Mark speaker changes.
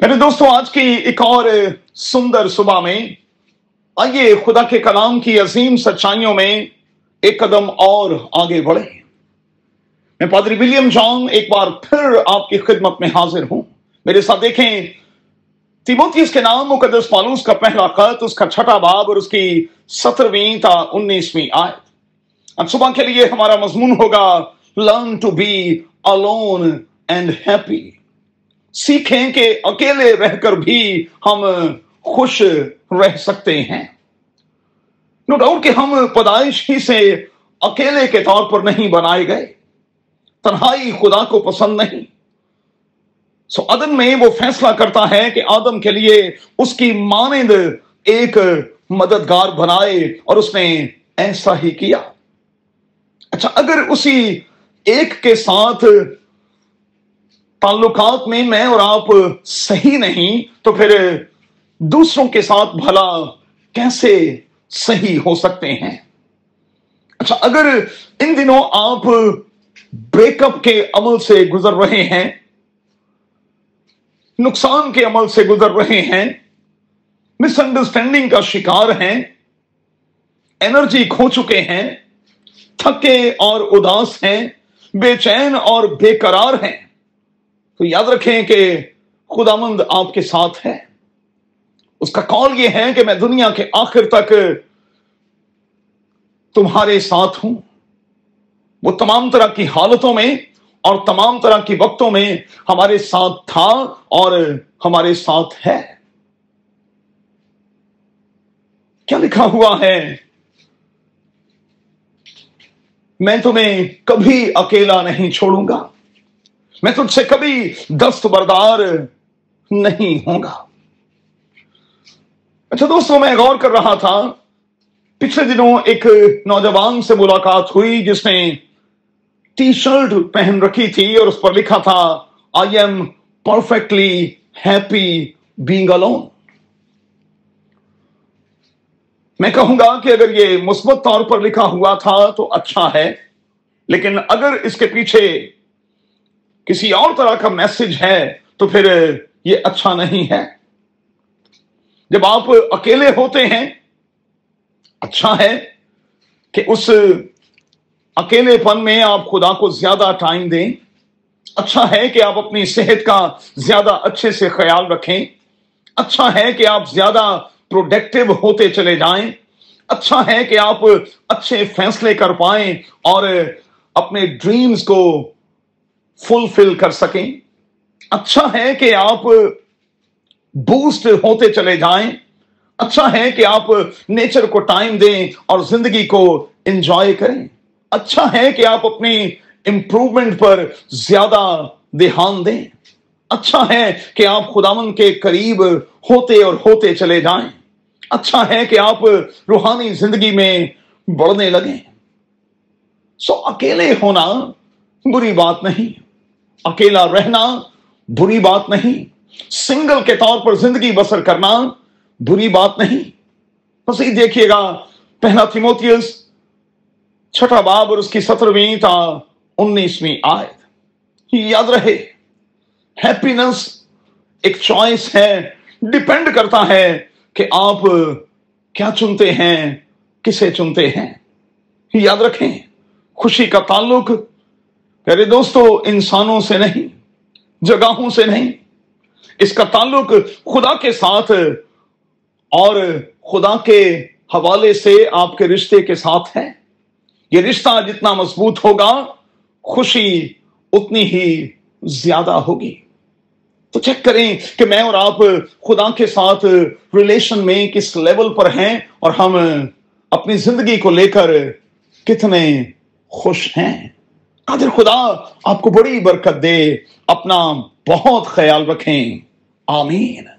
Speaker 1: میرے دوستوں آج کی ایک اور سندر صبح میں آئیے خدا کے کلام کی عظیم سچائیوں میں ایک قدم اور آگے بڑھے میں پادری ولیم جان ایک بار پھر آپ کی خدمت میں حاضر ہوں۔ میرے ساتھ دیکھیں تیموتیس کے نام مقدس پالوس کا پہلا خط، اس کا چھٹا باب اور اس کی سترویں تا انیسویں آیت۔ آج صبح کے لیے ہمارا مضمون ہوگا learn to be alone and happy سیکھیں کہ اکیلے رہ کر بھی ہم خوش رہ سکتے ہیں۔ نو ڈاؤٹ کہ ہم پیدائش ہی سے اکیلے کے طور پر نہیں بنائے گئے۔ تنہائی خدا کو پسند نہیں۔ سو عدن میں وہ فیصلہ کرتا ہے کہ آدم کے لیے اس کی مانند ایک مددگار بنائے اور اس نے ایسا ہی کیا۔ اچھا اگر اسی ایک کے ساتھ تعلقات میں میں اور آپ صحیح نہیں، تو پھر دوسروں کے ساتھ بھلا کیسے صحیح ہو سکتے ہیں؟ اچھا اگر ان دنوں آپ بریک اپ کے عمل سے گزر رہے ہیں، نقصان کے عمل سے گزر رہے ہیں مس انڈرسٹینڈنگ کا شکار ہیں انرجی کھو چکے ہیں، تھکے اور اداس ہیں، بے چین اور بے قرار ہیں تو یاد رکھیں کہ خدا مند آپ کے ساتھ ہے۔ اس کا کال یہ ہے کہ میں دنیا کے آخر تک تمہارے ساتھ ہوں۔ وہ تمام طرح کی حالتوں میں اور تمام طرح کی وقتوں میں ہمارے ساتھ تھا اور ہمارے ساتھ ہے۔ کیا لکھا ہوا ہے؟ میں تمہیں کبھی اکیلا نہیں چھوڑوں گا۔ میں تجھ سے کبھی دست بردار نہیں ہوں گا۔ اچھا دوستوں میں غور کر رہا تھا۔ پچھلے دنوں ایک نوجوان سے ملاقات ہوئی جس نے ٹی شرٹ پہن رکھی تھی اور اس پر لکھا تھا I am perfectly happy being alone میں کہوں گا کہ اگر یہ مثبت طور پر لکھا ہوا تھا تو اچھا ہے، لیکن اگر اس کے پیچھے کسی اور طرح کا میسج ہے تو پھر یہ اچھا نہیں ہے۔ جب آپ اکیلے ہوتے ہیں اچھا ہے کہ اس اکیلے پن میں آپ خدا کو زیادہ ٹائم دیں۔ اچھا ہے کہ آپ اپنی صحت کا زیادہ اچھے سے خیال رکھیں۔ اچھا ہے کہ آپ زیادہ پروڈکٹیو ہوتے چلے جائیں۔ اچھا ہے کہ آپ اچھے فیصلے کر پائیں اور اپنے ڈریمز کو فلفل کر سکیں۔ اچھا ہے کہ آپ بوسٹ ہوتے چلے جائیں۔ اچھا ہے کہ آپ نیچر کو ٹائم دیں اور زندگی کو انجوائے کریں۔ اچھا ہے کہ آپ اپنی امپروومنٹ پر زیادہ دھیان دیں۔ اچھا ہے کہ آپ خداون کے قریب ہوتے اور ہوتے چلے جائیں۔ اچھا ہے کہ آپ روحانی زندگی میں بڑھنے لگیں۔ سو اکیلے ہونا بری بات نہیں۔ اکیلا رہنا بری بات نہیں۔ سنگل کے طور پر زندگی بسر کرنا بری بات نہیں۔ بس یہ دیکھیے گا، پہلا تھیموتیس چھٹا باب اور اس کی سترویں تا انیسویں آیت۔ یاد رہے ہیپینس ایک چوائس ہے ڈپینڈ کرتا ہے کہ آپ کیا چنتے ہیں، کسے چنتے ہیں۔ یاد رکھیں، خوشی کا تعلق میرے دوستو، انسانوں سے نہیں، جگہوں سے نہیں۔ اس کا تعلق خدا کے ساتھ اور خدا کے حوالے سے آپ کے رشتے کے ساتھ ہے۔ یہ رشتہ جتنا مضبوط ہوگا، خوشی اتنی ہی زیادہ ہوگی۔ تو چیک کریں کہ میں اور آپ خدا کے ساتھ ریلیشن میں کس لیول پر ہیں اور ہم اپنی زندگی کو لے کر کتنے خوش ہیں۔ قادر خدا آپ کو بڑی برکت دے اپنا بہت خیال رکھیں۔ آمین۔